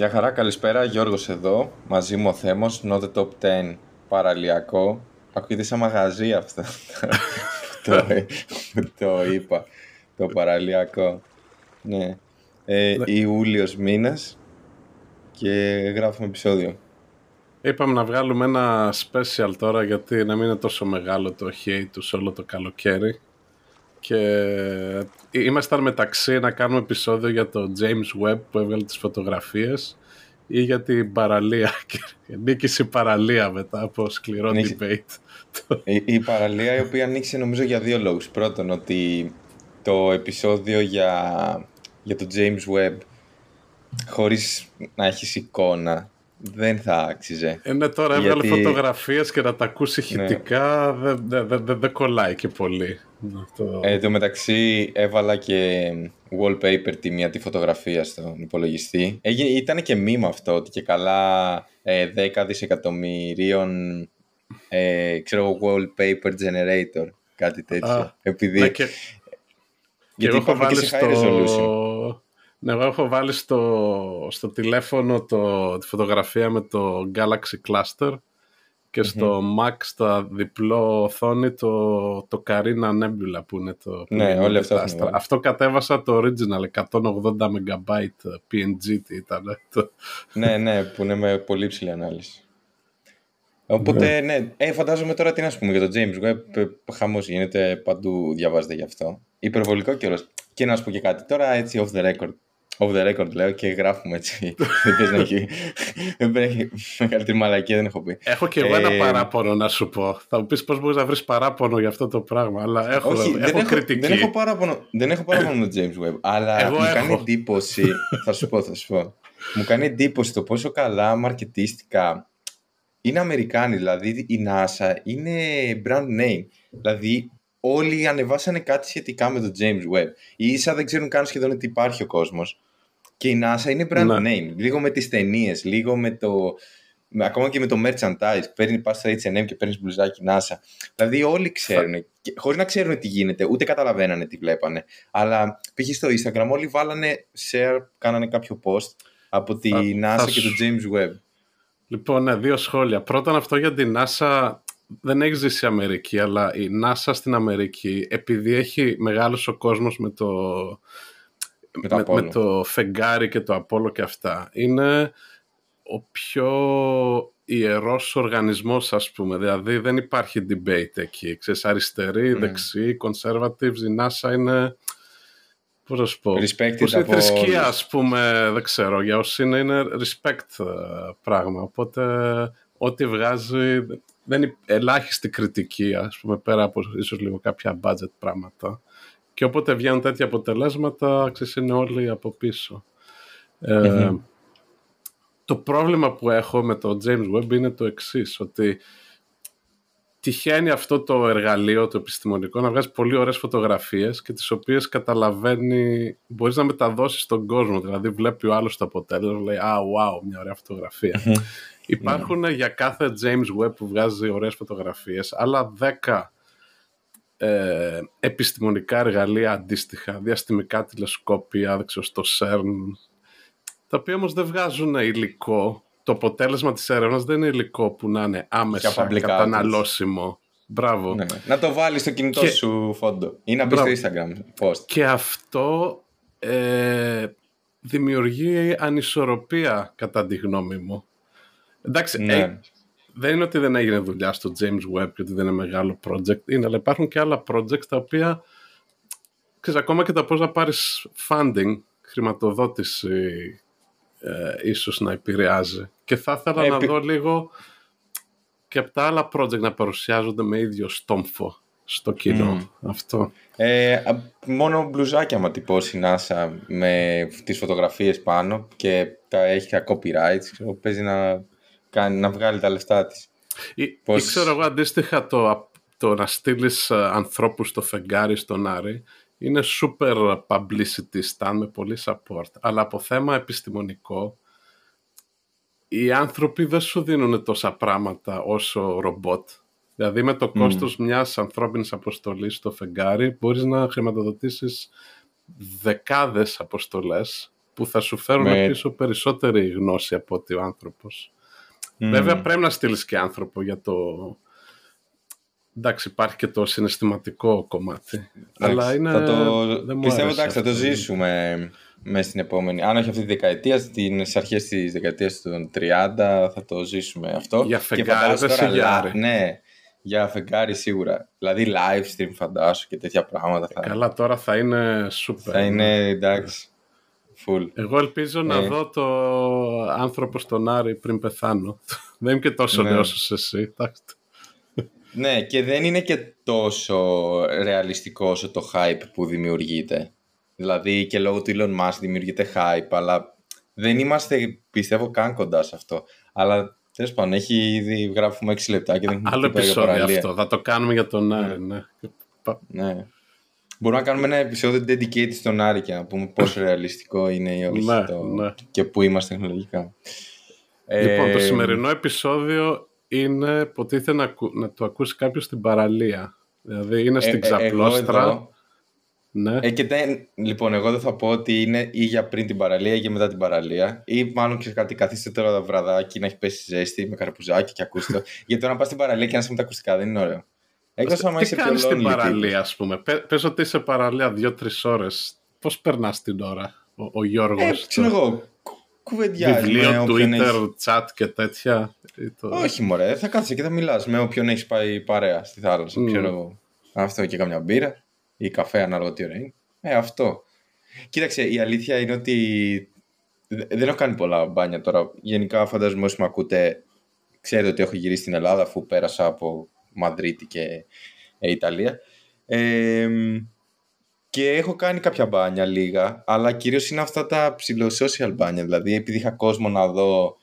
Γεια χαρά, καλησπέρα. Γιώργος εδώ. Μαζί μου ο Θέμος, Not the Top 10 παραλιακό. Ακούγεται σαν μαγαζί αυτό το, το είπα. Το παραλιακό. Ναι. Ε, ναι. Ιούλιος μήνας και γράφουμε επεισόδιο. Είπαμε να βγάλουμε ένα special τώρα γιατί να μην είναι τόσο μεγάλο το hate τους όλο το καλοκαίρι και ήμασταν μεταξύ να κάνουμε επεισόδιο για το James Webb που έβγαλε τις φωτογραφίες ή για την παραλία και νίκησε η παραλία μετά από σκληρό debate. Η, η παραλία η οποία νίκησε νομίζω για δύο λόγους. Πρώτον ότι το επεισόδιο για, για το James Webb χωρίς να έχεις εικόνα δεν θα άξιζε. Είναι τώρα έβγαλε Γιατί... φωτογραφίες και να τα ακούσει ηχητικά ναι. δεν δε, δε, δε, κολλάει και πολύ. Το... Ε, το μεταξύ έβαλα και wallpaper τη μία τη φωτογραφία στον υπολογιστή. Έγινε, ήταν και μήμα αυτό ότι και καλά ε, 10 δισεκατομμυρίων ε, ξέρω wallpaper generator κάτι τέτοιο. Α, Επειδή... Ναι, και... Γιατί και και σε high resolution. Ναι, εγώ έχω βάλει στο, στο τηλέφωνο το, τη φωτογραφία με το Galaxy Cluster και στο Mac στα διπλό οθόνη το, το Carina Nebula που είναι το... Ναι, όλοι αυτά. Αυτό κατέβασα το original, 180 MB PNG τι ήταν. ναι, ναι, που είναι με πολύ ψηλή ανάλυση. Οπότε, ναι, ναι ε, φαντάζομαι τώρα τι να σου πούμε για το James Webb. Χαμός γίνεται, παντού διαβάζετε γι' αυτό. Υπερβολικό καιρός. Και να σου πω και κάτι τώρα, έτσι off the record. Off the record λέω και γράφουμε έτσι. δεν να έχει. Δεν έχει μεγαλύτερη μαλακία, δεν έχω πει. Έχω και εγώ ένα ε, παράπονο να σου πω. Θα μου πεις πώς μπορείς να βρεις παράπονο για αυτό το πράγμα. Αλλά έχω, Όχι, έχω δεν έχω, κριτική. Δεν έχω παράπονο, δεν έχω παράπονο με τον James Webb. Αλλά εγώ μου έχω. κάνει εντύπωση. θα σου πω, θα σου πω. Μου κάνει εντύπωση το πόσο καλά μαρκετίστικα είναι Αμερικάνοι. Δηλαδή η NASA είναι brand name. Δηλαδή όλοι ανεβάσανε κάτι σχετικά με τον James Webb. Οι ίσα δεν ξέρουν καν σχεδόν ότι υπάρχει ο κόσμος. Και η NASA είναι brand ναι. name. Λίγο με τις ταινίες, λίγο με το... ακόμα και με το merchandise. Παίρνει πας στο H&M και παίρνεις μπλουζάκι NASA. Δηλαδή όλοι ξέρουν. Χωρίς να ξέρουν τι γίνεται, ούτε καταλαβαίνανε τι βλέπανε. Αλλά πήγες στο Instagram, όλοι βάλανε share, κάνανε κάποιο post από τη NASA και το James Webb. Λοιπόν, ναι, δύο σχόλια. Πρώτον, αυτό για την NASA δεν έχει ζήσει η Αμερική, αλλά η NASA στην Αμερική, επειδή έχει μεγάλος ο κόσμος με το, με, με, το φεγγάρι και το Απόλο και αυτά, είναι ο πιο ιερός οργανισμός ας πούμε, δηλαδή δεν υπάρχει debate εκεί, ξέρεις αριστεροί, mm. δεξιοί, conservatives, η NASA είναι πώς να σου πω, πώς η θρησκεία ας πούμε, δεν ξέρω, για όσοι είναι, είναι respect ε, πράγμα, οπότε ό,τι βγάζει δεν είναι ελάχιστη κριτική, ας πούμε, πέρα από ίσως λίγο κάποια budget πράγματα. Και όποτε βγαίνουν τέτοια αποτελέσματα, ξέρεις, είναι όλοι από πίσω. Ε, το πρόβλημα που έχω με το James Webb είναι το εξής ότι τυχαίνει αυτό το εργαλείο, το επιστημονικό, να βγάζει πολύ ωραίες φωτογραφίες και τις οποίες καταλαβαίνει, μπορείς να μεταδώσεις στον κόσμο. Δηλαδή βλέπει ο άλλος το αποτέλεσμα, λέει «Α, wow, μια ωραία φωτογραφία». Υπάρχουν για κάθε James Webb που βγάζει ωραίες φωτογραφίες, άλλα 10 ε, επιστημονικά εργαλεία αντίστοιχα, διαστημικά τηλεσκόπια, στο CERN, τα οποία όμως δεν βγάζουν υλικό. Το αποτέλεσμα της έρευνας δεν είναι υλικό που να είναι άμεσα καταναλώσιμο. Μπράβο. Ναι. Να το βάλεις στο κινητό σου φόντο ή να μπεις στο Instagram post. Και αυτό ε, δημιουργεί ανισορροπία κατά τη γνώμη μου. Εντάξει, ναι. ε, δεν είναι ότι δεν έγινε δουλειά στο James Webb και ότι δεν είναι μεγάλο project, είναι, αλλά υπάρχουν και άλλα project τα οποία ξέρεις, ακόμα και τα πώς να πάρεις funding, χρηματοδότηση ε, ίσως να επηρεάζει. Και θα ήθελα να δω λίγο και από τα άλλα project να παρουσιάζονται με ίδιο στόμφο στο κοινό. Αυτό. Ε, μόνο μπλουζάκια μα τυπώσει η NASA με τις φωτογραφίες πάνω και τα έχει copyright. Ξέρω, παίζει να κάνει, να βγάλει τα λεφτά της. Ή, Πώς... ξέρω εγώ αντίστοιχα το, το να στείλεις ε, ανθρώπους στο φεγγάρι στον Άρη είναι super publicity stand με πολύ support. Αλλά από θέμα επιστημονικό οι άνθρωποι δεν σου δίνουν τόσα πράγματα όσο ρομπότ. Δηλαδή με το mm. κόστος μιας ανθρώπινης αποστολής στο φεγγάρι μπορείς να χρηματοδοτήσεις δεκάδες αποστολές που θα σου φέρουν με... πίσω περισσότερη γνώση από ότι ο άνθρωπος. Βέβαια πρέπει να στείλεις και άνθρωπο για το... Εντάξει, υπάρχει και το συναισθηματικό κομμάτι. αλλά είναι... Θα το... Πιστεύω ότι θα το ζήσουμε μέσα στην επόμενη. Αν όχι αυτή τη δεκαετία, στι αρχές της δεκαετίας των 30 θα το ζήσουμε αυτό. Για φεγγάρι, δεν Ναι, για φεγγάρι σίγουρα. Δηλαδή live stream φαντάσου και τέτοια πράγματα. Θα... Καλά, τώρα θα είναι super. Θα είναι εντάξει. Full. Εγώ ελπίζω να ε. δω το άνθρωπο στον Άρη πριν πεθάνω. δεν είμαι και τόσο ναι. νέος εσύ. ναι, και δεν είναι και τόσο ρεαλιστικό όσο το hype που δημιουργείται. Δηλαδή και λόγω του Elon Musk δημιουργείται hype, αλλά δεν είμαστε πιστεύω καν κοντά σε αυτό. Αλλά τέλος πάντων, έχει ήδη γράφουμε 6 λεπτά και δεν έχουμε Άλλο επεισόδιο αυτό. Θα το κάνουμε για τον Άρη, ναι. ναι. Μπορούμε να κάνουμε ένα επεισόδιο dedicated στον Άρη και να πούμε πόσο ρεαλιστικό είναι ή όχι ναι, το... ναι. και πού είμαστε τεχνολογικά. Λοιπόν, το ε, σημερινό επεισόδιο είναι υποτίθεται να, να το ακούσει κάποιος στην παραλία. Δηλαδή είναι στην ε, ε ξαπλώστρα. Ναι. Ε, και λοιπόν, εγώ δεν θα πω ότι είναι ή για πριν την παραλία ή για μετά την παραλία. Ή μάλλον και κάτι καθίστε τώρα το βραδάκι να έχει πέσει ζέστη με καρπουζάκι και ακούστε το. Γιατί τώρα να πας στην παραλία και να είσαι με τα ακουστικά δεν είναι ωραίο. Εκτό αν είσαι πιο στην παραλία, ας πούμε; Πε ότι είσαι παραλία δύο-τρεις ώρες. Πώς περνάς την ώρα, ο, ο Γιώργος. Ε, ξέρω εγώ. Κουβεντιάζει. Βιβλίο, Twitter, έχει... chat και τέτοια. Το... Όχι, μωρέ. Θα κάθεσαι και θα μιλάς με όποιον έχει πάει παρέα στη θάλασσα. Mm. Ξέρω εγώ. Αυτό και καμιά μπύρα ή καφέ, ανάλογα τι ώρα είναι. Ε, αυτό. Κοίταξε, η αλήθεια είναι ότι δεν έχω κάνει πολλά μπάνια τώρα. Γενικά, φαντάζομαι όσοι με ακούτε, ξέρετε ότι έχω γυρίσει στην Ελλάδα αφού πέρασα από Μαδρίτη και ε, Ιταλία. Ε, και έχω κάνει κάποια μπάνια λίγα, αλλά κυρίως είναι αυτά τα ψηλό social μπάνια. Δηλαδή, επειδή είχα κόσμο να δω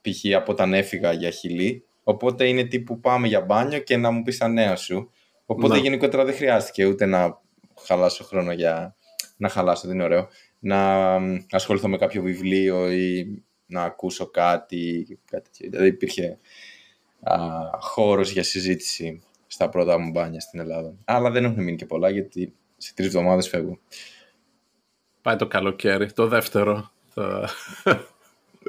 π.χ. από όταν έφυγα για χιλή, οπότε είναι τύπου πάμε για μπάνιο και να μου πεις τα νέα σου. Οπότε να. γενικότερα δεν χρειάστηκε ούτε να χαλάσω χρόνο για να χαλάσω, δεν είναι ωραίο. Να ασχοληθώ με κάποιο βιβλίο ή να ακούσω κάτι. κάτι δηλαδή υπήρχε α, χώρος για συζήτηση στα πρώτα μου μπάνια στην Ελλάδα. Αλλά δεν έχουν μείνει και πολλά γιατί σε τρεις εβδομάδες φεύγω. Πάει το καλοκαίρι, το δεύτερο.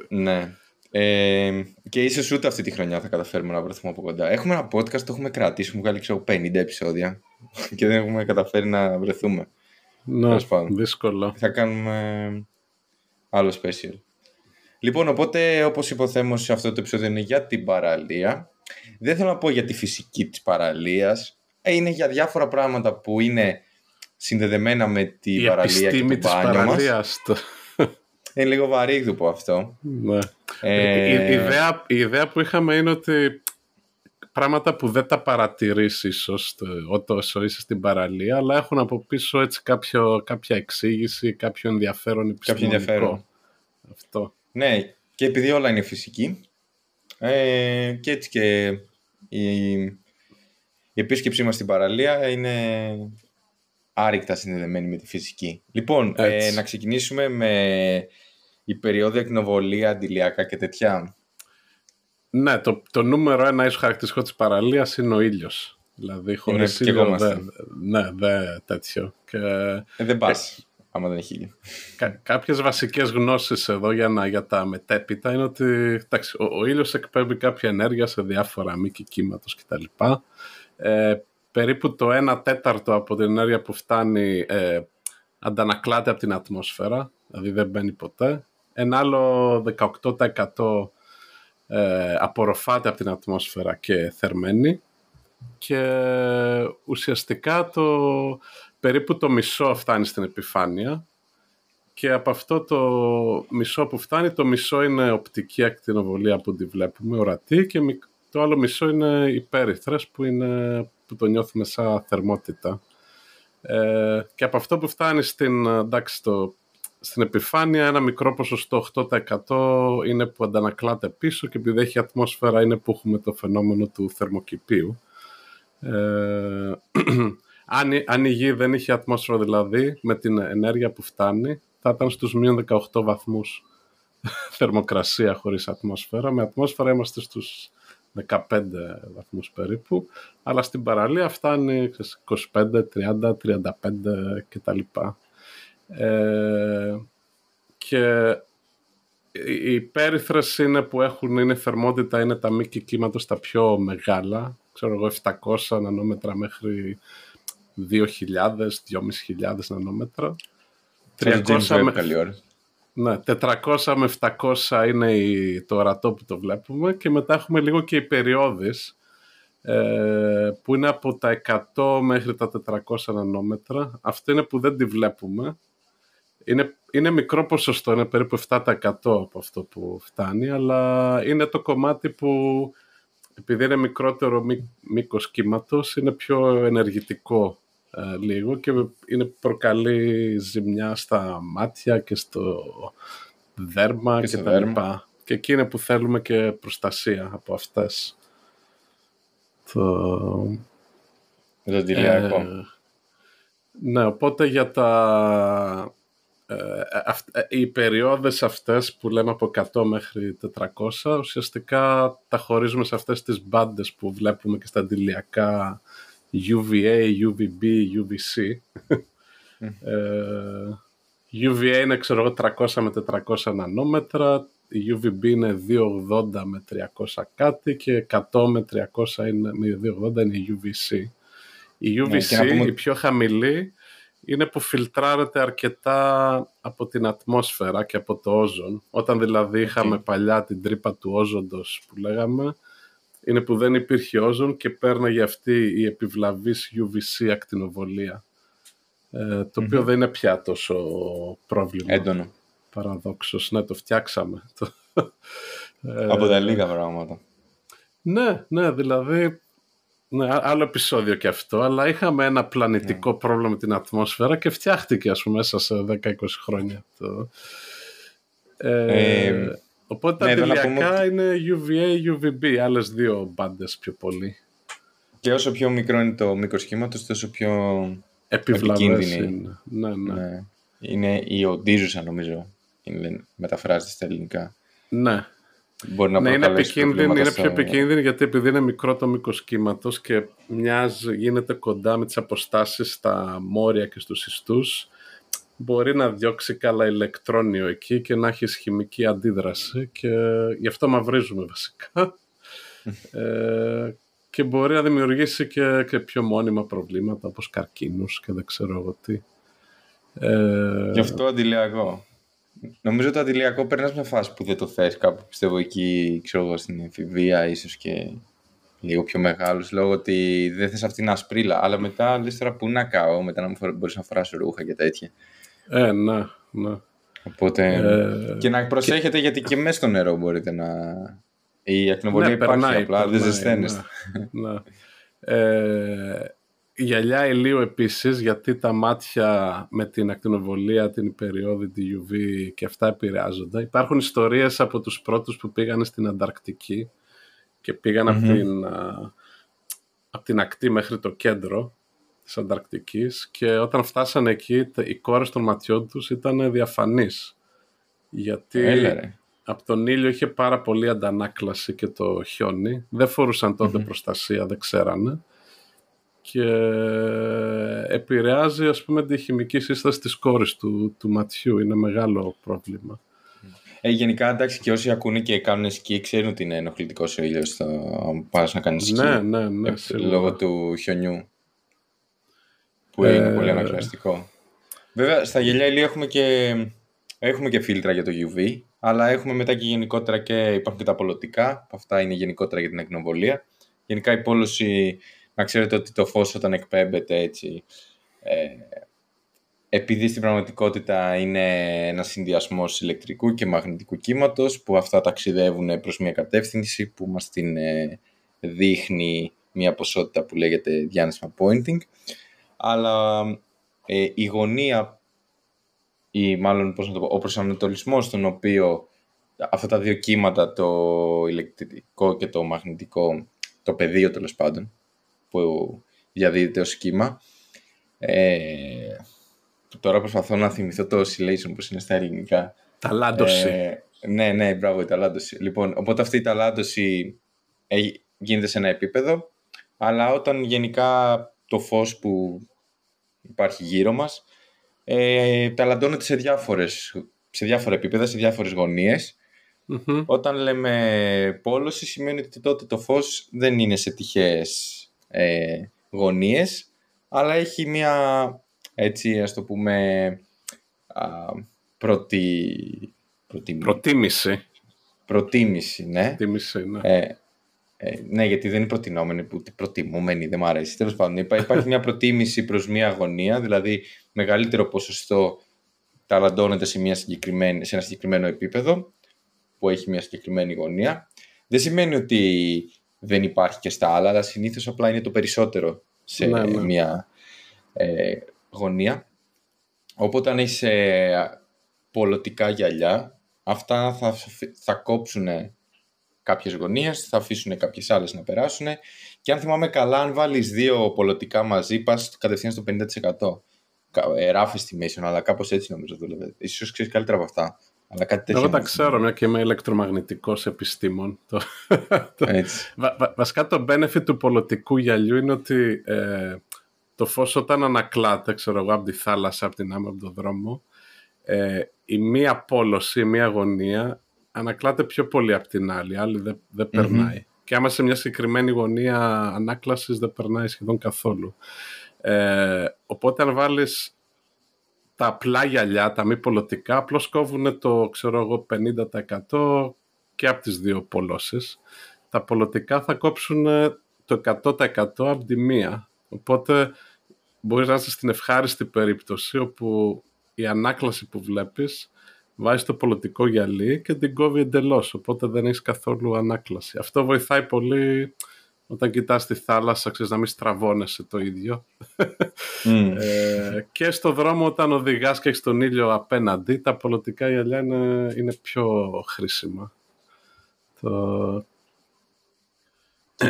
ναι. Ε, και ίσως ούτε αυτή τη χρονιά θα καταφέρουμε να βρεθούμε από κοντά. Έχουμε ένα podcast, το έχουμε κρατήσει, έχουμε βγάλει ξέρω, 50 επεισόδια και δεν έχουμε καταφέρει να βρεθούμε. Ναι, δύσκολο. Θα κάνουμε άλλο special. Λοιπόν, οπότε όπως υποθέμω σε αυτό το επεισόδιο είναι για την παραλία. Δεν θέλω να πω για τη φυσική της παραλίας. Ε, είναι για διάφορα πράγματα που είναι συνδεδεμένα με την παραλία και το μπάνιο μας. Είναι λίγο βαρύγδουπο αυτό. Ναι. Ε... Η, ιδέα, η ιδέα που είχαμε είναι ότι πράγματα που δεν τα παρατηρείς ίσως όσο είσαι στην παραλία, αλλά έχουν από πίσω έτσι κάποιο, κάποια εξήγηση, κάποιο ενδιαφέρον επιστημονικό. Κάποιο ενδιαφέρον. Αυτό. Ναι, και επειδή όλα είναι φυσική, ε, και έτσι και η, η επίσκεψή μας στην παραλία είναι άρρηκτα συνδεδεμένη με τη φυσική. Λοιπόν, ε, να ξεκινήσουμε με η περίοδο εκνοβολία, αντιλιακά και τέτοια. Ναι, το, το νούμερο ένα ίσως χαρακτηριστικό της παραλίας είναι ο ήλιος. Δηλαδή χωρίς ήλιο δεν... Ναι, δε, τέτοιο. Και... Ε, δεν πας, ε, άμα δεν έχει ήλιο. Κα, κάποιες βασικές γνώσεις εδώ για, να, για τα μετέπειτα είναι ότι εντάξει, ο, ο ήλιος εκπέμπει κάποια ενέργεια σε διάφορα μήκη κύματος κτλ. Ε, περίπου το 1 τέταρτο από την ενέργεια που φτάνει ε, αντανακλάται από την ατμόσφαιρα, δηλαδή δεν μπαίνει ποτέ. Ένα άλλο 18% ε, απορροφάται από την ατμόσφαιρα και θερμαίνει και ουσιαστικά το περίπου το μισό φτάνει στην επιφάνεια και από αυτό το μισό που φτάνει το μισό είναι οπτική ακτινοβολία που τη βλέπουμε ορατή και το άλλο μισό είναι υπέρυθρες που, είναι, που το νιώθουμε σαν θερμότητα. Ε, και από αυτό που φτάνει στην, εντάξει, το στην επιφάνεια ένα μικρό ποσοστό, 8% είναι που αντανακλάται πίσω και επειδή έχει ατμόσφαιρα είναι που έχουμε το φαινόμενο του θερμοκηπίου. Ε, αν, αν η Γη δεν είχε ατμόσφαιρα δηλαδή, με την ενέργεια που φτάνει, θα ήταν στους μείον 18 βαθμούς θερμοκρασία χωρίς ατμόσφαιρα. Με ατμόσφαιρα είμαστε στους 15 βαθμούς περίπου, αλλά στην παραλία φτάνει 25, 30, 35 κτλ. Ε, και οι πέριθρες είναι που έχουν είναι θερμότητα, είναι τα μήκη κύματος τα πιο μεγάλα, ξέρω εγώ 700 νανόμετρα μέχρι 2.000, 2.500 νανόμετρα. 300 με... Καλή Ναι, 400 με 700 είναι το ορατό που το βλέπουμε και μετά έχουμε λίγο και οι περιόδεις ε, που είναι από τα 100 μέχρι τα 400 νανόμετρα. Αυτό είναι που δεν τη βλέπουμε. Είναι, είναι μικρό ποσοστό, είναι περίπου 7% από αυτό που φτάνει, αλλά είναι το κομμάτι που επειδή είναι μικρότερο μήκος κύματος, είναι πιο ενεργητικό ε, λίγο και είναι προκαλεί ζημιά στα μάτια και στο δέρμα και, και τα λοιπά. Και εκεί είναι που θέλουμε και προστασία από αυτές. Το... το ε, ναι, οπότε για τα... Ε, ε, οι περιόδες αυτές που λέμε από 100 μέχρι 400 ουσιαστικά τα χωρίζουμε σε αυτές τις μπάντες που βλέπουμε και στα αντιλιακά UVA, UVB, UVC. ε, UVA είναι ξέρω εγώ 300 με 400 νανόμετρα, η UVB είναι 280 με 300 κάτι και 100 με 300 είναι, με 280 είναι η UVC. Η UVC, ναι, η πιο χαμηλή, είναι που φιλτράρεται αρκετά από την ατμόσφαιρα και από το όζον. Όταν δηλαδή είχαμε παλιά την τρύπα του όζοντος που λέγαμε, είναι που δεν υπήρχε όζον και πέρναγε αυτή η επιβλαβής UVC ακτινοβολία. Ε, το οποιο δεν είναι πια τόσο πρόβλημα. Έντονο. Παραδόξως. Ναι, το φτιάξαμε. Από τα λίγα πράγματα. Ναι, ναι, δηλαδή ναι, άλλο επεισόδιο και αυτό, αλλά είχαμε ένα πλανητικό ναι. πρόβλημα με την ατμόσφαιρα και φτιάχτηκε ας πούμε μέσα σε 10-20 χρόνια. Το... Ε, ε, οπότε ναι, τα τελειακά είναι UVA, UVB, άλλες δύο μπάντες πιο πολύ. Και όσο πιο μικρό είναι το μικρό σχήματο, τόσο πιο επικίνδυνη είναι. Ναι, ναι. ναι. Είναι η οντίζουσα νομίζω, είναι, μεταφράζεται στα ελληνικά. Ναι, Μπορεί να ναι, είναι, επικίνδυνη, είναι πιο επικίνδυνη γιατί επειδή είναι μικρό το μήκος κύματος και μοιάζει, γίνεται κοντά με τις αποστάσεις στα μόρια και στους ιστούς, μπορεί να διώξει καλά ηλεκτρόνιο εκεί και να έχεις χημική αντίδραση και γι' αυτό μαυρίζουμε βασικά. ε, και μπορεί να δημιουργήσει και, και πιο μόνιμα προβλήματα όπως καρκίνους και δεν ξέρω εγώ τι. Ε, γι' αυτό αντιλέω Νομίζω το αντιλιακό περνάς μια φάση που δεν το θες κάπου, πιστεύω εκεί, ξέρω εγώ, στην εμφηβεία, ίσως και λίγο πιο μεγάλος, λόγω ότι δεν θες αυτήν την ασπρίλα. Αλλά μετά λες τώρα που να κάω, μετά να μου μπορείς να φοράς ρούχα και τέτοια. Ε, ναι, ναι. Οπότε. Ε, και να προσέχετε γιατί και μέσα στο νερό μπορείτε να. Η ακτινοβολία ναι, υπάρχει, περνάει, απλά δεν ζεσταίνεστε. Ναι, ναι. Ε, γυαλιά ηλίου επίσης, γιατί τα μάτια με την ακτινοβολία, την τη UV και αυτά επηρεάζονται. Υπάρχουν ιστορίες από τους πρώτους που πήγαν στην Ανταρκτική και πήγαν από, την, από την ακτή μέχρι το κέντρο της Ανταρκτικής και όταν φτάσανε εκεί οι κόρες των ματιών τους ήταν διαφανείς. Γιατί από τον ήλιο είχε πάρα πολύ αντανάκλαση και το χιόνι. Δεν φορούσαν προστασία, δεν ξέρανε και επηρεάζει ας πούμε τη χημική σύσταση της κόρης του, του ματιού. Είναι μεγάλο πρόβλημα. Ε, γενικά, εντάξει, και όσοι ακούνε και κάνουν σκι ξέρουν ότι είναι ενοχλητικός ο ήλιος στο πας να κάνεις σκι. Ναι, ναι, ναι. Ε, λόγω του χιονιού. Που ε... είναι πολύ αναγκαστικό. Βέβαια, στα γελιά ηλίου έχουμε και, έχουμε και φίλτρα για το UV, αλλά έχουμε μετά και γενικότερα και υπάρχουν και τα απολωτικά. Αυτά είναι γενικότερα για την εκνοβολία. Γενικά η πόλωση να ξέρετε ότι το φως όταν εκπέμπεται έτσι, ε, επειδή στην πραγματικότητα είναι ένας συνδυασμός ηλεκτρικού και μαγνητικού κύματος που αυτά ταξιδεύουν προς μια κατεύθυνση που μας την ε, δείχνει μια ποσότητα που λέγεται διάνεσμα pointing αλλά ε, η γωνία ή μάλλον πώς να το πω, ο προσανατολισμός στον οποίο αυτά τα δύο κύματα, το ηλεκτρικό και το μαγνητικό, το πεδίο τέλος πάντων, που διαδίδεται ως κύμα. Ε, τώρα προσπαθώ να θυμηθώ το oscillation που είναι στα ελληνικά. Ταλάντωση. Ε, ναι, ναι, μπράβο, η ταλάντωση. Λοιπόν, οπότε αυτή η ταλάντωση γίνεται σε ένα επίπεδο, αλλά όταν γενικά το φως που υπάρχει γύρω μας ε, ταλαντώνεται σε διάφορες σε διάφορα επίπεδα, σε διάφορες Όταν λέμε πόλωση σημαίνει ότι τότε το φως δεν είναι σε τυχαίες ε, γωνίες, αλλά έχει μια, έτσι ας το πούμε, α, προτι... προτίμηση. Προτίμηση, ναι. Προτίμηση, ναι. Ε, ε, ναι, γιατί δεν είναι προτινόμενη, που προτιμούμενη, δεν μου αρέσει. Τέλος πάντων, υπάρχει μια προτίμηση προς μια αγωνία, δηλαδή μεγαλύτερο ποσοστό ταλαντώνεται σε, μια συγκεκριμένη, σε ένα συγκεκριμένο επίπεδο που έχει μια συγκεκριμένη γωνία. Δεν σημαίνει ότι δεν υπάρχει και στα άλλα, αλλά συνήθως απλά είναι το περισσότερο σε ναι, ναι. μια ε, γωνία. Οπότε αν έχεις ε, πολλωτικά γυαλιά, αυτά θα, θα κόψουν κάποιες γωνίες, θα αφήσουν κάποιες άλλες να περάσουν και αν θυμάμαι καλά, αν βάλεις δύο πολιτικά μαζί, πας κατευθείαν στο 50%. Ε, ράφη estimation, αλλά κάπως έτσι νομίζω δούλευε. Ίσως ξέρεις καλύτερα από αυτά. Αλλά κάτι τέτοιο Εγώ τα ξέρω, μια και είμαι ηλεκτρομαγνητικός επιστήμων. Έτσι. Βα, βασικά το benefit του πολιτικού γυαλιού είναι ότι ε, το φως όταν ανακλάται, ξέρω εγώ, από τη θάλασσα, από την άμμο, από τον δρόμο, ε, η μία πόλωση, η μία γωνία ανακλάται πιο πολύ από την άλλη, άλλη δεν, δεν περνάει. Και άμα σε μια συγκεκριμένη γωνία ανάκλασης δεν περνάει σχεδόν καθόλου. Ε, οπότε αν βάλεις τα απλά γυαλιά, τα μη πολιτικά, απλώς κόβουν το ξέρω εγώ 50% και από τις δύο πολλώσεις. Τα πολιτικά θα κόψουν το 100% από τη μία. Οπότε μπορείς να είσαι στην ευχάριστη περίπτωση όπου η ανάκλαση που βλέπεις βάζει το πολιτικό γυαλί και την κόβει εντελώς. Οπότε δεν έχεις καθόλου ανάκλαση. Αυτό βοηθάει πολύ όταν κοιτάς τη θάλασσα, ξέρεις να μην στραβώνεσαι το ίδιο. Ε, και στο δρόμο όταν οδηγάς και έχεις τον ήλιο απέναντι, τα πολιτικά γυαλιά είναι, είναι πιο χρήσιμα. Το...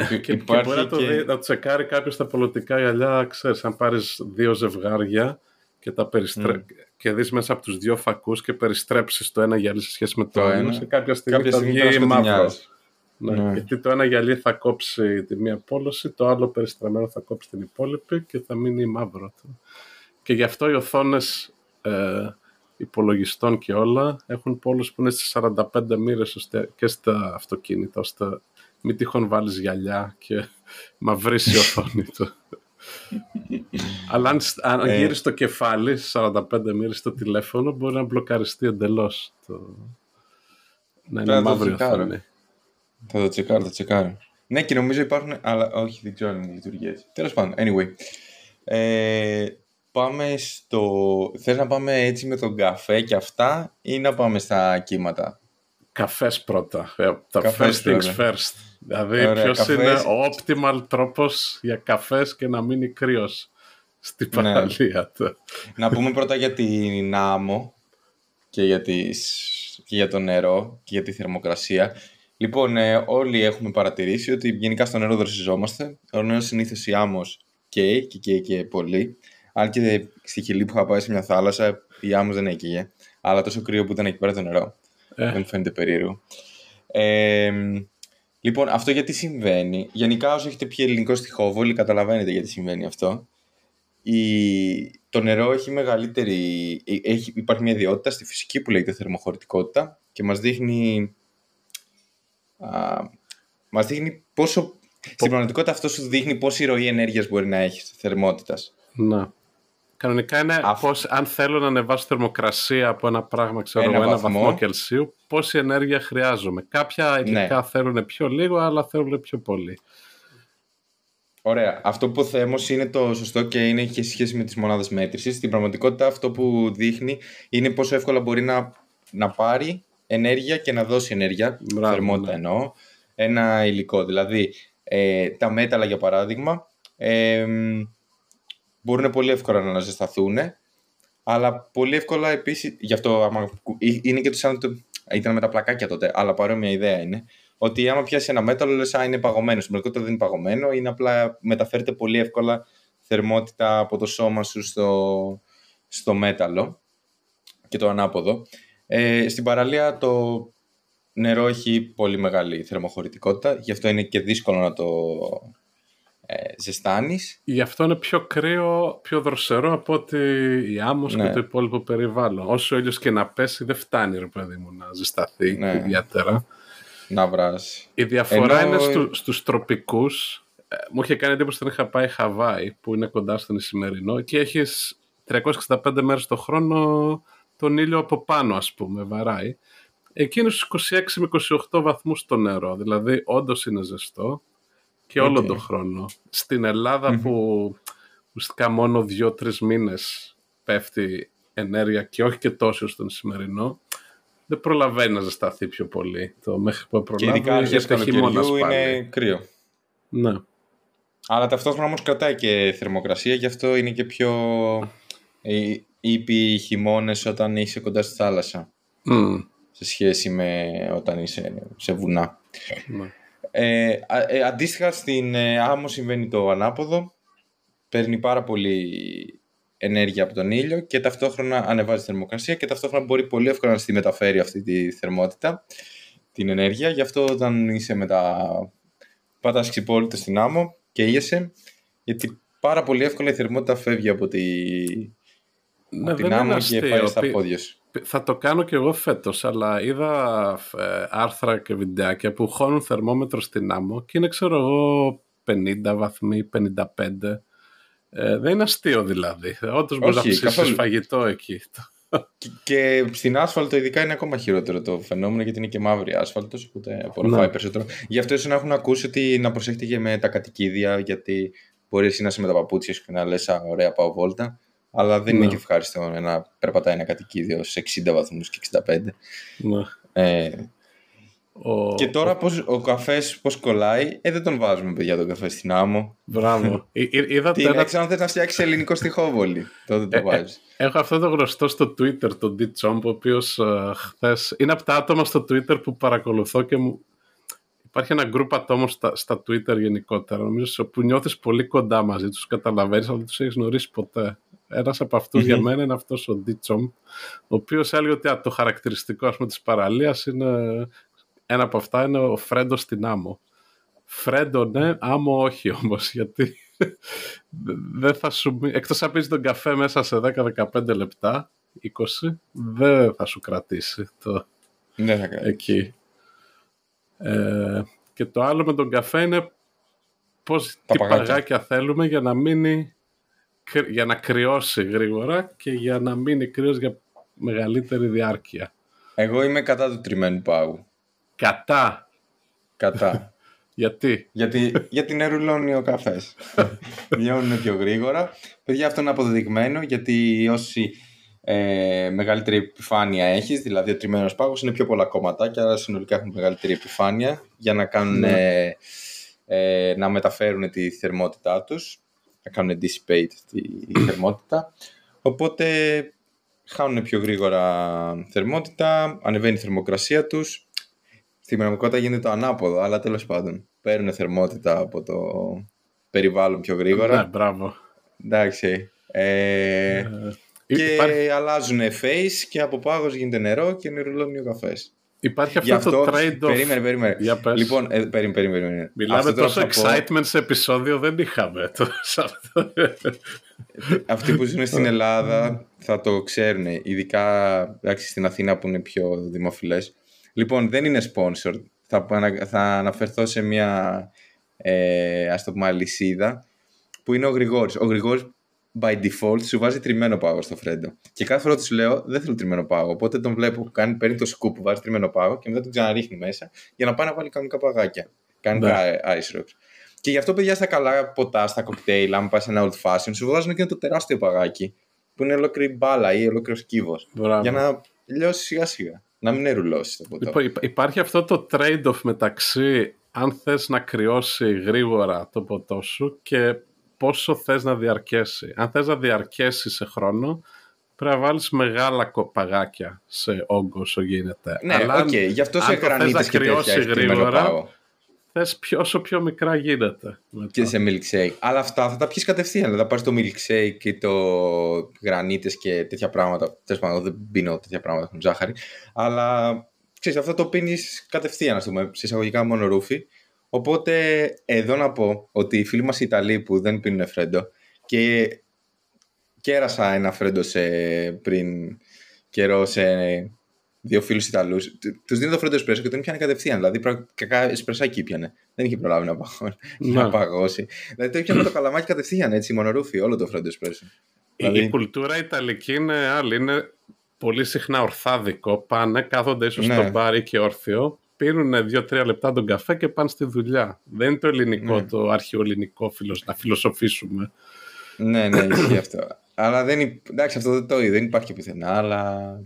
Και, και, μπορεί να το, δει, να τσεκάρει κάποιος τα πολιτικά γυαλιά, ξέρεις, αν πάρεις δύο ζευγάρια και τα περιστρέ και δεις μέσα από τους δύο φακούς και περιστρέψεις το ένα γυαλί σε σχέση με το, το ένα, σε κάποια στιγμή θα βγει μαύρο. Ναι, ναι. Γιατί το ένα γυαλί θα κόψει τη μία πόλωση, το άλλο περιστραμμένο θα κόψει την υπόλοιπη και θα μείνει μαύρο. Και γι' αυτό οι οθόνες ε, υπολογιστών και όλα έχουν πόλους που είναι στις 45 μοίρες και στα αυτοκίνητα, ώστε μην τυχόν βάλεις γυαλιά και μαυρίσει η οθόνη του. Αλλά αν, αν ε, γύρεις το κεφάλι 45 μοίρες στο τηλέφωνο μπορεί να μπλοκαριστεί εντελώς. Το... Να είναι μαύρη οθόνη. Θα το τσεκάρω, θα το τσεκάρω. Ναι, και νομίζω υπάρχουν. Αλλά όχι, δεν ξέρω αν λειτουργεί έτσι. Τέλος πάντων, anyway. Ε, πάμε στο. Θες να πάμε έτσι με τον καφέ και αυτά, ή να πάμε στα κύματα; Καφές πρώτα. Ε, τα first things first. Δηλαδή, ποιος είναι ο optimal τρόπος για καφές και να μείνει κρύος στην ναι. παραλία του; Να πούμε πρώτα για την άμμο και για, τις... και για το νερό και για τη θερμοκρασία. Λοιπόν, ε, όλοι έχουμε παρατηρήσει ότι γενικά στο νερό δροσιζόμαστε. Ο νερό συνήθως η άμμος καίει και καίει και πολύ. Αν και στη Χιλή που είχα πάει σε μια θάλασσα, η άμμος δεν έκαιγε. Αλλά τόσο κρύο που ήταν εκεί πέρα το νερό. Ε. Δεν φαίνεται περίεργο. Ε, λοιπόν, αυτό γιατί συμβαίνει. Γενικά, όσο έχετε πιει ελληνικό στη Χόβολη, καταλαβαίνετε γιατί συμβαίνει αυτό. Η... Το νερό έχει μεγαλύτερη. Έχει... Υπάρχει μια ιδιότητα στη φυσική που λέγεται θερμοχωρητικότητα και μας δείχνει Μας δείχνει πόσο. Στην πραγματικότητα αυτό σου δείχνει πόση ροή ενέργειας μπορεί να έχεις θερμότητας. Να. Κανονικά είναι πώς, αν θέλω να ανεβάσω θερμοκρασία από ένα πράγμα, ξέρω ένα, ένα βαθμό. Κελσίου, πόση ενέργεια χρειάζομαι. Κάποια υλικά ναι. θέλουν πιο λίγο, αλλά θέλουν πιο πολύ. Ωραία. Αυτό που όμως είναι το σωστό και είναι και σχέση με τις μονάδες μέτρησης. Στην πραγματικότητα, αυτό που δείχνει είναι πόσο εύκολα μπορεί να, να πάρει ενέργεια και να δώσει ενέργεια, Μπράβο, θερμότητα ναι. εννοώ, ένα υλικό. Δηλαδή, ε, τα μέταλλα για παράδειγμα, ε, μπορούν πολύ εύκολα να αναζεσταθούν, αλλά πολύ εύκολα επίσης, γι' αυτό άμα, είναι και το σαν το, ήταν με τα πλακάκια τότε, αλλά παρόμοια ιδέα είναι, ότι άμα πιάσει ένα μέταλλο, λες, α, είναι παγωμένο. Στην πραγματικότητα δεν είναι παγωμένο, είναι απλά μεταφέρεται πολύ εύκολα θερμότητα από το σώμα σου στο, στο μέταλλο και το ανάποδο. Ε, στην παραλία το νερό έχει πολύ μεγάλη θερμοχωρητικότητα, γι' αυτό είναι και δύσκολο να το, ε, ζεστάνεις. Γι' αυτό είναι πιο κρύο, πιο δροσερό από ότι η άμμος ναι. και το υπόλοιπο περιβάλλον. Όσο ο ήλιος και να πέσει δεν φτάνει ρε παιδί μου να ζεσταθεί ναι. ιδιαίτερα. Να βράσει. Η διαφορά είναι στου, στους τροπικούς. Ε, μου είχε κάνει εντύπωση όταν είχα πάει Χαβάη που είναι κοντά στον Ισημερινό και έχεις 365 μέρες το χρόνο τον ήλιο από πάνω ας πούμε βαράει. Εκείνο στους 26 με 28 βαθμούς το νερό, δηλαδή όντως είναι ζεστό και όλο τον χρόνο. Στην ελλαδα που ουσιαστικά μόνο δύο-τρει μήνες πέφτει ενέργεια και όχι και τόσο στον σημερινό, δεν προλαβαίνει να ζεσταθεί πιο πολύ. Το μέχρι που προλάβει και ειδικά αρχές καλοκαιριού είναι κρύο. Ναι. Αλλά ταυτόχρονα όμως κρατάει και θερμοκρασία, γι' αυτό είναι και πιο ήπιοι χειμώνες όταν είσαι κοντά στη θάλασσα. Σε σχέση με όταν είσαι σε βουνά. Ναι. Ε, ε, αντίστοιχα στην ε, άμμο συμβαίνει το ανάποδο. Παίρνει πάρα πολύ ενέργεια από τον ήλιο και ταυτόχρονα ανεβάζει θερμοκρασία και ταυτόχρονα μπορεί πολύ εύκολα να στη μεταφέρει αυτή τη θερμότητα, την ενέργεια. Γι' αυτό όταν είσαι με τα πατάς ξυπόλυτο στην άμμο και ήγεσαι, γιατί πάρα πολύ εύκολα η θερμότητα φεύγει από, τη... Ναι, από την άμμο και πάει στα πόδια σου. Θα το κάνω και εγώ φέτος, αλλά είδα ε, άρθρα και βιντεάκια που χώνουν θερμόμετρο στην άμμο και είναι ξέρω εγώ 50 βαθμοί, 55. Ε, δεν είναι αστείο δηλαδή. Όντως μπορείς να ψήσεις φαγητό εκεί. Και, και, στην άσφαλτο ειδικά είναι ακόμα χειρότερο το φαινόμενο γιατί είναι και μαύρη άσφαλτος, οπότε απορροφάει ναι. περισσότερο. Γι' αυτό ίσως να έχουν ακούσει ότι να προσέχετε και με τα κατοικίδια, γιατί μπορείς να είσαι με τα παπούτσια σου και να λες: Ωραία, πάω βόλτα. Αλλά δεν είναι ναι. και ευχάριστο να περπατάει ένα κατοικίδιο σε 60 βαθμούς και 65. Ναι. Ε, ο... Και τώρα πώς, ο καφές πώς κολλάει, ε, δεν τον βάζουμε παιδιά τον καφέ στην άμμο. Μπράβο. Είδα Τι είναι, αν θες να φτιάξεις ελληνικό στοιχόβολη, τότε το ε, ε, βάζεις. Έχω αυτό το γνωστό στο Twitter, τον D. Chomp, ο οποίος uh, χθες... Είναι από τα άτομα στο Twitter που παρακολουθώ και μου... Υπάρχει ένα γκρουπ ατόμων στα, στα Twitter γενικότερα, νομίζω, που νιώθεις πολύ κοντά μαζί τους, καταλαβαίνεις, αλλά δεν τους έχεις γνωρίσει ποτέ. Ένας από για μένα είναι αυτός ο Ντίτσομ, ο οποίος έλεγε ότι το χαρακτηριστικό ας πούμε, της παραλίας είναι, ένα από αυτά είναι ο Φρέντο στην άμμο. Φρέντο ναι, άμμο όχι όμως, γιατί δεν θα σου... Εκτός αν πεις τον καφέ μέσα σε 10-15 λεπτά, 20, δεν θα σου κρατήσει το... Δεν θα κρατήσει. Εκεί. Ε, και το άλλο με τον καφέ είναι πώς, τι παγάκια θέλουμε για να μείνει για να κρυώσει γρήγορα και για να μείνει κρύος για μεγαλύτερη διάρκεια. Εγώ είμαι κατά του τριμμένου πάγου. Κατά. Κατά. γιατί; γιατί; Γιατί νερουλώνει ο καφές. Λιώνουν πιο γρήγορα. Παιδιά αυτό είναι αποδεδειγμένο γιατί όσοι ε, μεγαλύτερη επιφάνεια έχεις, δηλαδή ο τριμμένος πάγος είναι πιο πολλά κόμματα και άρα συνολικά έχουν μεγαλύτερη επιφάνεια για να κάνουν ναι. ε, να μεταφέρουν τη θερμότητά τους να κάνουν dissipate τη θερμότητα. Οπότε χάνουν πιο γρήγορα θερμότητα, ανεβαίνει η θερμοκρασία τους. Στην πραγματικότητα γίνεται το ανάποδο, αλλά τέλος πάντων παίρνουν θερμότητα από το περιβάλλον πιο γρήγορα. Ναι, μπράβο. Εντάξει. Ε, ε και υπάρχει... αλλάζουν face και από πάγος γίνεται νερό και νερουλώνει ο καφές. Υπάρχει αυτό, αυτό το trade-off. Περίμενε, περίμενε. Για πες. Λοιπόν, ε, περίμενε, περίμενε. Μιλάμε αυτό τόσο excitement σε επεισόδιο δεν είχαμε. Αυτοί που ζουν στην Ελλάδα θα το ξέρουν. Ειδικά εντάξει, στην Αθήνα που είναι πιο δημοφιλές. Λοιπόν, δεν είναι sponsor. Θα, θα αναφερθώ σε μια ε, ας το πούμε αλυσίδα που είναι ο Γρηγόρης. Ο Γρηγόρης by default σου βάζει τριμμένο πάγο στο φρέντο. Και κάθε φορά του λέω δεν θέλω τριμμένο πάγο. Οπότε τον βλέπω που κάνει, παίρνει το σκουπ που βάζει τριμμένο πάγο και μετά τον ξαναρίχνει μέσα για να πάει να βάλει κανονικά παγάκια. Κάνει ναι. τα ice rocks. Και γι' αυτό, παιδιά, στα καλά ποτά, στα κοκτέιλ, αν πας σε ένα old fashion, σου βάζουν και το τεράστιο παγάκι που είναι ολόκληρη μπάλα ή ολόκληρος κύβος. Για να λιώσει σιγά σιγά. Να μην νερουλώσει το ποτό. Λοιπόν, υπάρχει αυτό το trade-off μεταξύ αν θες να κρυώσει γρήγορα το ποτό σου και πόσο θες να διαρκέσει. Αν θες να διαρκέσει σε χρόνο, πρέπει να βάλεις μεγάλα παγάκια σε όγκο όσο γίνεται. Ναι, ok, okay. γι' αυτό σε γρανίτες και τέτοια γρήγορα, θες πιο, όσο πιο μικρά γίνεται. Μετά. Και σε milkshake. Αλλά αυτά θα τα πιεις κατευθείαν. Δηλαδή θα πάρεις το milkshake και το γρανίτες και τέτοια πράγματα. Τέλος πάντων, δεν πίνω τέτοια πράγματα, έχουν ζάχαρη. Αλλά ξέρεις, αυτό το πίνεις κατευθείαν, ας πούμε, σε εισαγωγικά μόνο ρούφι. Οπότε εδώ να πω ότι οι φίλοι μας οι Ιταλοί που δεν πίνουν φρέντο και κέρασα ένα φρέντο σε, πριν καιρό σε δύο φίλους Ιταλούς. Τους δίνω το φρέντο εσπρέσο και τον πιάνε κατευθείαν. Δηλαδή, κακά εσπρεσάκι πιανε. Δεν είχε προλάβει να, να παγώσει. Δηλαδή, το πιάνε το καλαμάκι κατευθείαν έτσι, μονορούφι, όλο το φρέντο εσπρέσο. Η, δηλαδή... η κουλτούρα Ιταλική είναι άλλη. Είναι πολύ συχνά ορθάδικο. Πάνε, κάθονται ίσως ναι. στο μπάρι και όρθιο, πίνουν δύο-τρία λεπτά τον καφέ και πάνε στη δουλειά. Δεν είναι το ελληνικό, ναι. το αρχαιοελληνικό να φιλοσοφήσουμε. Ναι, ναι, ισχύει αυτό. Αλλά δεν, εντάξει, αυτό δεν το είδε, δεν υπάρχει πουθενά, αλλά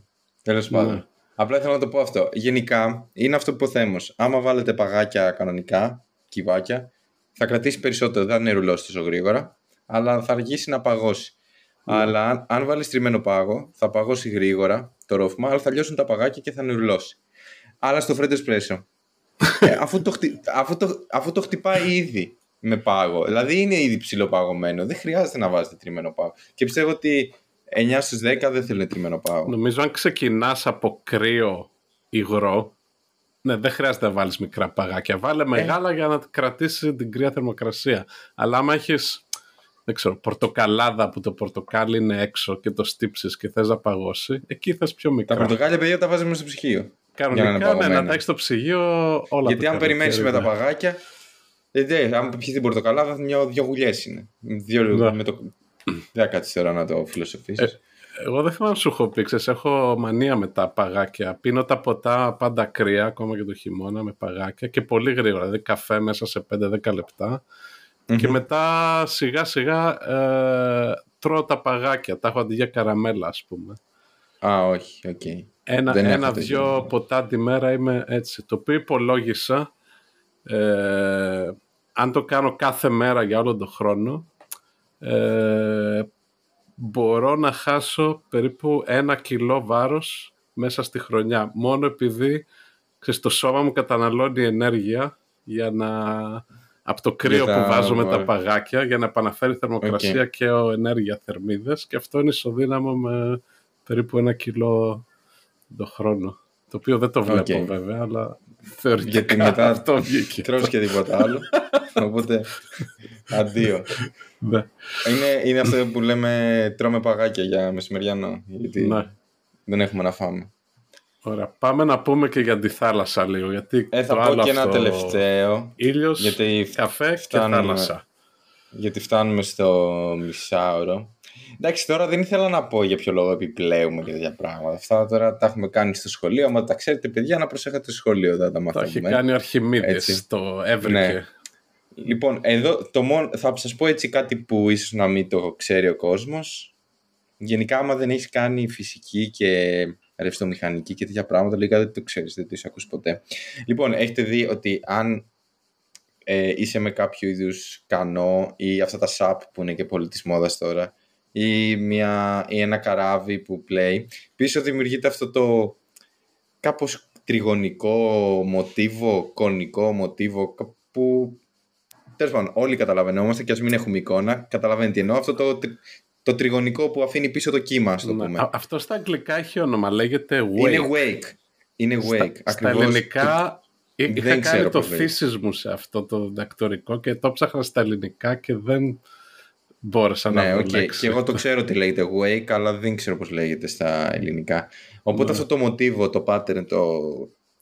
τέλος ναι. πάντων. Απλά ήθελα να το πω αυτό. Γενικά είναι αυτό που θέμω. Άμα βάλετε παγάκια κανονικά, κυβάκια, θα κρατήσει περισσότερο. Δεν θα είναι τόσο γρήγορα, αλλά θα αργήσει να παγώσει. Ναι. Αλλά αν, αν βάλεις τριμμένο πάγο, θα παγώσει γρήγορα το ρόφημα, αλλά θα λιώσουν τα παγάκια και θα νερουλώσει. Αλλά στο φρέντο εσπρέσο. ε, αφού, το, αφού, το, αφού το χτυπάει ήδη με πάγο. Δηλαδή είναι ήδη ψηλοπαγωμένο. Δεν χρειάζεται να βάζετε τριμμένο πάγο. Και πιστεύω ότι 9 στι 10 δεν θέλουν τριμμένο πάγο. Νομίζω αν ξεκινάς από κρύο υγρό, ναι, δεν χρειάζεται να βάλεις μικρά παγάκια. Βάλε ε. μεγάλα για να κρατήσει την κρύα θερμοκρασία. Αλλά άμα έχεις δεν ξέρω, πορτοκαλάδα που το πορτοκάλι είναι έξω και το στύψεις και θες να παγώσει, εκεί θες πιο μικρά. Τα πορτοκάλια, παιδιά, τα βάζουμε στο ψυγείο. Κανονικά, να ναι, να τα έχει στο ψυγείο όλα Γιατί αν περιμένεις με τα παγάκια, ε, αν πιεις την πορτοκαλάδα, μια, δύο γουλιές είναι. Δύο, ναι. με το... Δεν κάτσεις τώρα να το φιλοσοφήσεις. Ε, εγώ δεν θυμάμαι σου έχω πει, ξέρεις, έχω μανία με τα παγάκια. Πίνω τα ποτά πάντα κρύα, ακόμα και το χειμώνα, με παγάκια και πολύ γρήγορα. Δηλαδή καφέ μέσα σε 5-10 λεπτά. Και μετά σιγά σιγά ε, τρώω τα παγάκια. Τα έχω αντί για καραμέλα, ας πούμε. Α, όχι, ok. Okay. Ένα, ένα-δυο ποτά τη μέρα είμαι έτσι. Το οποίο υπολόγισα ε, αν το κάνω κάθε μέρα για όλο τον χρόνο, ε, μπορώ να χάσω περίπου ένα κιλό βάρος μέσα στη χρονιά. Μόνο επειδή ξέρεις, το σώμα μου καταναλώνει ενέργεια για να... Από το κρύο που βάζω με τα παγάκια για να επαναφέρει θερμοκρασία και ο ενέργεια θερμίδες και αυτό είναι ισοδύναμο με περίπου ένα κιλό το χρόνο. Το οποίο δεν το βλέπω βέβαια, αλλά θεωρητικά Γιατί μετά αυτό βγήκε. Τρως και τίποτα άλλο. Οπότε, αντίο. Ναι. είναι, είναι αυτό που λέμε τρώμε παγάκια για μεσημεριανό. Γιατί ναι. δεν έχουμε να φάμε. Ωραία. Πάμε να πούμε και για τη θάλασσα λίγο. Γιατί ε, θα πω και ένα τελευταίο. Ήλιος, γιατί καφέ και θάλασσα. Γιατί φτάνουμε στο μισάωρο. Εντάξει, τώρα δεν ήθελα να πω για ποιο λόγο επιπλέουμε και τέτοια πράγματα. Αυτά τώρα τα έχουμε κάνει στο σχολείο. Αν τα ξέρετε, παιδιά, να προσέχετε στο σχολείο. Δεν τα μαθαίνουμε. Το έχει κάνει ο Αρχιμίδης. Το έβρικε. Ναι. Λοιπόν, εδώ το μόνο, θα σας πω έτσι κάτι που ίσως να μην το ξέρει ο κόσμος. Γενικά, άμα δεν έχεις κάνει φυσική και ρευστομηχανική και τέτοια πράγματα, λίγα δεν το ξέρεις, δεν το έχεις ακούσει ποτέ. Λοιπόν, έχετε δει ότι αν ε, είσαι με κάποιο είδους κανό ή αυτά τα SAP που είναι και πολύ της μόδας τώρα, ή, μια, ή ένα καράβι που πλέει, πίσω δημιουργείται αυτό το κάπως τριγωνικό μοτίβο, κονικό μοτίβο που τέλος πάντων όλοι καταλαβαίνόμαστε και ας μην έχουμε εικόνα, καταλαβαίνετε τι εννοώ, αυτό το, το τριγωνικό που αφήνει πίσω το κύμα, ας το ναι, πούμε. αυτό στα αγγλικά έχει όνομα, λέγεται wake. Είναι wake. Είναι wake. Στα, στα ελληνικά είχα δεν κάνει το θύσεις μου σε αυτό το διδακτορικό και το ψάχνα στα ελληνικά και δεν μπόρεσα ναι, να okay. Και εγώ το ξέρω ότι λέγεται wake, αλλά δεν ξέρω πώς λέγεται στα ελληνικά. Οπότε ναι. αυτό το μοτίβο, το pattern, το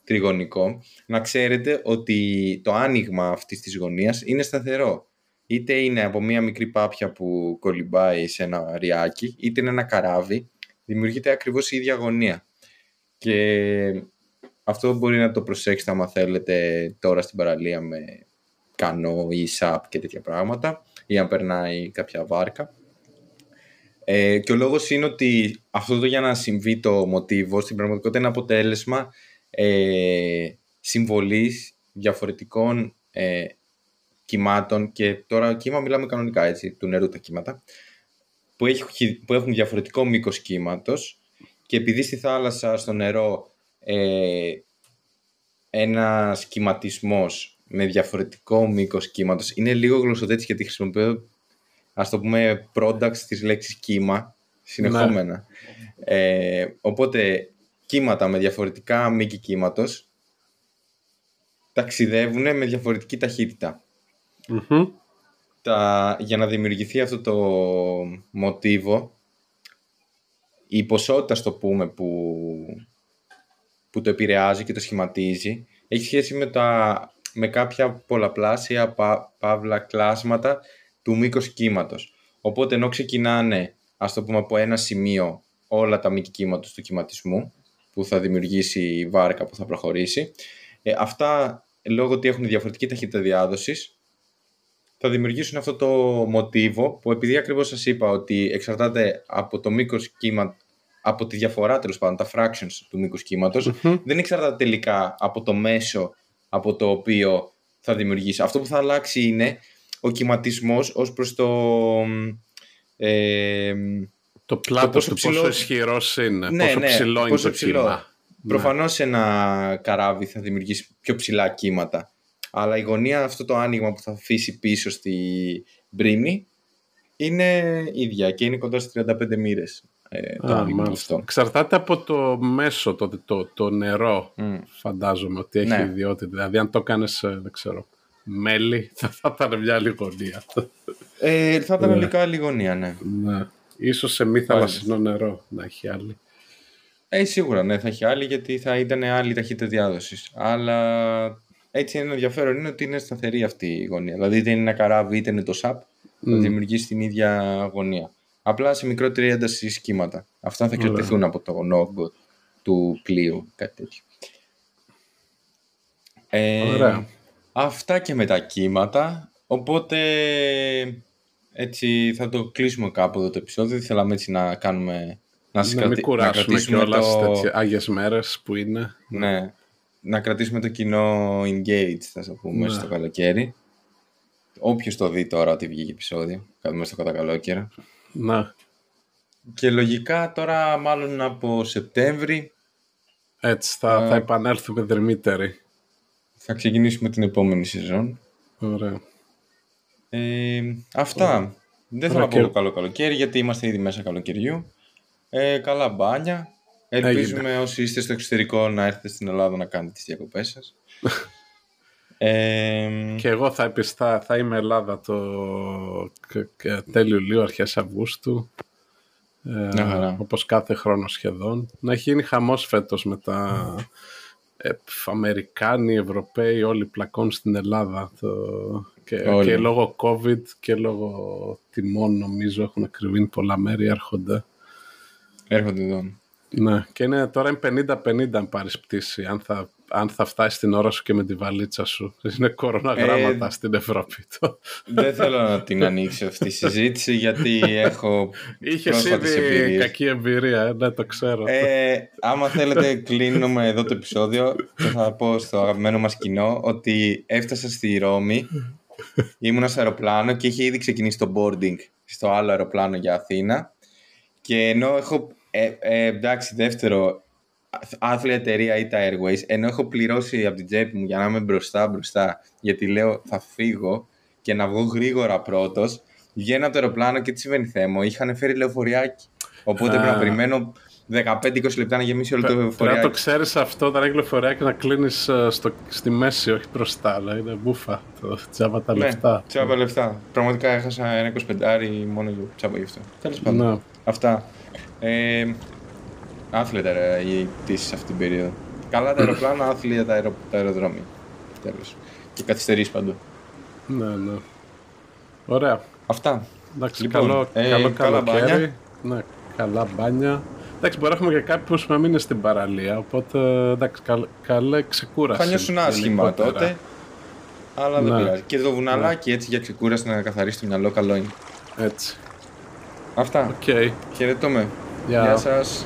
τριγωνικό, να ξέρετε ότι το άνοιγμα αυτής της γωνίας είναι σταθερό. Είτε είναι από μία μικρή πάπια που κολυμπάει σε ένα ριάκι, είτε είναι ένα καράβι, δημιουργείται ακριβώς η ίδια γωνία. Και αυτό μπορεί να το προσέξετε άμα θέλετε τώρα στην παραλία με κανό ή σαπ και τέτοια πράγματα ή αν περνάει κάποια βάρκα. Ε, και ο λόγος είναι ότι αυτό το για να συμβεί το μοτίβο στην πραγματικότητα είναι αποτέλεσμα ε, συμβολής διαφορετικών ε, κυμάτων και τώρα κύμα μιλάμε κανονικά έτσι, του νερού τα κύματα που, έχει, που έχουν διαφορετικό μήκος κύματος και επειδή στη θάλασσα, στο νερό ε, ένας κυματισμός με διαφορετικό μήκος κύματος. Είναι λίγο γλωσσοδέτη γιατί χρησιμοποιώ, ας το πούμε, products της λέξης κύμα συνεχόμενα. Ναι. Ε, οπότε κύματα με διαφορετικά μήκη κύματος ταξιδεύουν με διαφορετική Τα, για να δημιουργηθεί αυτό το μοτίβο, η ποσότητα, στο πούμε, που, που το επηρεάζει και το σχηματίζει, έχει σχέση με, τα, με κάποια πολλαπλάσια πα, παύλα κλάσματα του μήκος κύματος. Οπότε ενώ ξεκινάνε, ας το πούμε, από ένα σημείο όλα τα μήκη κύματος του κυματισμού, που θα δημιουργήσει η βάρκα που θα προχωρήσει, ε, αυτά λόγω ότι έχουν διαφορετική ταχύτητα διάδοσης, θα δημιουργήσουν αυτό το μοτίβο που επειδή ακριβώς σας είπα ότι εξαρτάται από το μήκος κύμα, από τη διαφορά τέλος πάντων, τα fractions του μήκους δεν εξαρτάται τελικά από το μέσο από το οποίο θα δημιουργήσει. Αυτό που θα αλλάξει είναι ο κυματισμός ως προς το... Ε, το πλάτος πόσο, ψηλό... πόσο ισχυρός είναι, ναι, πόσο ναι, ψηλό είναι το ψηλό. κύμα. Προφανώς ένα καράβι θα δημιουργήσει πιο ψηλά κύματα. Αλλά η γωνία, αυτό το άνοιγμα που θα αφήσει πίσω στη μπρίμη, είναι ίδια και είναι κοντά στις 35 μοίρες. Ε, το Α, αυτό. Εξαρτάται από το μέσο, το, το, το νερό, mm. φαντάζομαι ότι έχει ναι. ιδιότητα. Δηλαδή, αν το κάνεις, ε, δεν ξέρω, μέλι, θα, θα ήταν μια άλλη γωνία. Ε, θα ήταν λίγα άλλη γωνία, ναι. ναι. Ίσως σε μη θαλασσινό νερό να έχει άλλη. Ε, σίγουρα, ναι, θα έχει άλλη γιατί θα ήταν άλλη ταχύτητα διάδοσης. Αλλά έτσι είναι ενδιαφέρον είναι ότι είναι σταθερή αυτή η γωνία. Δηλαδή είτε είναι ένα καράβι είτε είναι το ΣΑΠ, mm. θα δημιουργήσει την ίδια γωνία. Απλά σε μικρότερη ένταση σχήματα. Αυτά θα κρατηθούν από το νόγκο του πλοίου, κάτι τέτοιο. Ε, Αυτά και με τα κύματα. Οπότε έτσι θα το κλείσουμε κάπου εδώ το επεισόδιο. Θέλαμε έτσι να κάνουμε... Να, να κρατη... κουράσουμε κιόλας το... τέτοιες άγιες μέρες που είναι. Ναι. Να κρατήσουμε το κοινό engaged, θα το πούμε, ναι. στο καλοκαίρι. Όποιος το δει τώρα ότι βγήκε επεισόδιο, μέσα στο κατακαλόκαιρα. Ναι. Και λογικά τώρα μάλλον από Σεπτέμβρη έτσι θα, θα επανέλθουμε δερμύτεροι. Θα ξεκινήσουμε την επόμενη σεζόν. Ωραία. Ε, αυτά. Δεν θέλω να πω καλό καλοκαίρι γιατί είμαστε ήδη μέσα καλοκαιριού. Ε, καλά μπάνια. Ελπίζουμε όσοι είστε στο εξωτερικό να έρθετε στην Ελλάδα να κάνετε τις διακοπές σας. ε, και εγώ θα επιστά, θα είμαι Ελλάδα το τέλειο Ιουλίου, αρχές Αυγούστου. Ε, όπως κάθε χρόνο σχεδόν. Να έχει γίνει χαμός φέτος με τα ε, Αμερικάνοι, Ευρωπαίοι, όλοι πλακών στην Ελλάδα. Το... Και, και, λόγω COVID και λόγω τιμών νομίζω έχουν ακριβήνει πολλά μέρη, έρχονται. Έρχονται εδώ. Ναι, και είναι, τώρα είναι 50-50 αν πάρεις πτήση, αν θα, αν θα φτάσεις την ώρα σου και με τη βαλίτσα σου. Είναι κοροναγράμματα ε, στην Ευρώπη. Δεν θέλω να την ανοίξω αυτή η συζήτηση γιατί έχω Είχες ήδη κακή εμπειρία, ε, ναι το ξέρω. Ε, άμα θέλετε κλείνουμε εδώ το επεισόδιο και θα πω στο αγαπημένο μας κοινό ότι έφτασα στη Ρώμη ήμουνα σε αεροπλάνο και είχε ήδη ξεκινήσει το boarding στο άλλο αεροπλάνο για Αθήνα και ενώ έχω ε, ε, εντάξει, δεύτερο, άθλια εταιρεία ή τα Airways, ενώ έχω πληρώσει από την τσέπη μου για να είμαι μπροστά μπροστά, γιατί λέω θα φύγω και να βγω γρήγορα πρώτος, βγαίνω από το αεροπλάνο και τι συμβαίνει θέμα, είχαν φέρει λεωφοριάκι. Οπότε πρέπει να περιμένω 15-20 λεπτά να γεμίσει όλο το λεωφοριάκι. Πρέπει να το ξέρεις αυτό, όταν έχεις λεωφοριάκι να κλείνεις ε, στη μέση, όχι μπροστά. Αλλά είναι μπούφα. Το τσάπα τα ναι, λεφτά. Τσάπα λεφτά. Πραγματικά έχασα ένα 25 μόνο για τσάπα γι' αυτό. Τέλος πάντων. Ναι. Αυτά. Ε, άθλητα ρε, οι πτήσει αυτή την περίοδο. Καλά τα αεροπλάνα, άθλια τα, αερο, τα αεροδρόμια. Τέλος. Και καθυστερήσει παντού. Ναι, ναι. Ωραία. Αυτά. Εντάξει, λοιπόν, καλό, ε, καλό καλά μπάνια. Ναι, καλά μπάνια. Εντάξει, μπορεί να έχουμε και κάποιους που να μην είναι στην παραλία. Οπότε εντάξει, καλ, καλέ ξεκούραση. Θα νιώσουν άσχημα τότε. Αλλά δεν ναι. πειράζει. Και το βουναλάκι ναι. έτσι για ξεκούραση να καθαρίσει το μυαλό, καλό είναι. Έτσι. Αυτά. Okay. Χαιρετούμε. Γεια σας.